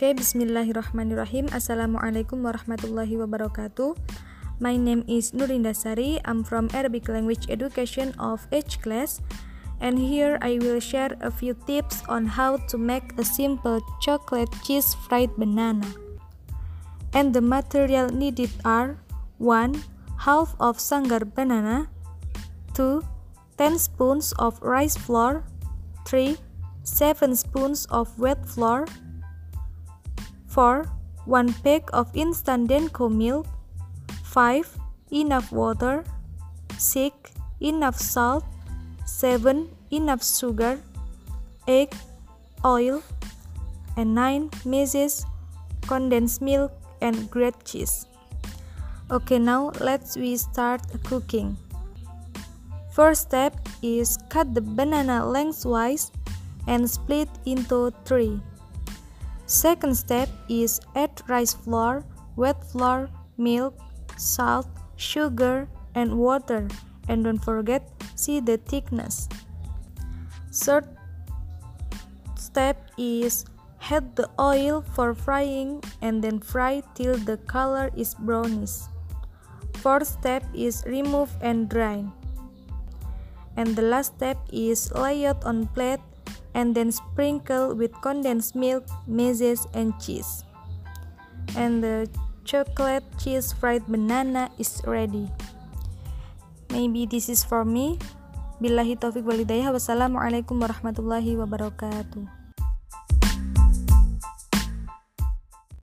Oke, bismillahirrahmanirrahim. Assalamualaikum warahmatullahi wabarakatuh. My name is Nurinda Sari. I'm from Arabic Language Education of H class. And here I will share a few tips on how to make a simple chocolate cheese fried banana. And the material needed are 1. Half of sangar banana 2. 10 spoons of rice flour 3. 7 spoons of wet flour 4. 1 pack of instant Dancow milk 5. Enough water 6. Enough salt 7. Enough sugar 8. Oil and 9. meses condensed milk and grated cheese Okay now let's we start cooking First step is cut the banana lengthwise and split into 3 Second step is add rice flour, wet flour, milk, salt, sugar, and water. And don't forget, see the thickness. Third step is heat the oil for frying and then fry till the color is brownish. Fourth step is remove and drain. And the last step is lay it on plate and then sprinkle with condensed milk, meses, and cheese. And the chocolate cheese fried banana is ready. Maybe this is for me. Billahi taufiq walidayah. Wassalamualaikum warahmatullahi wabarakatuh.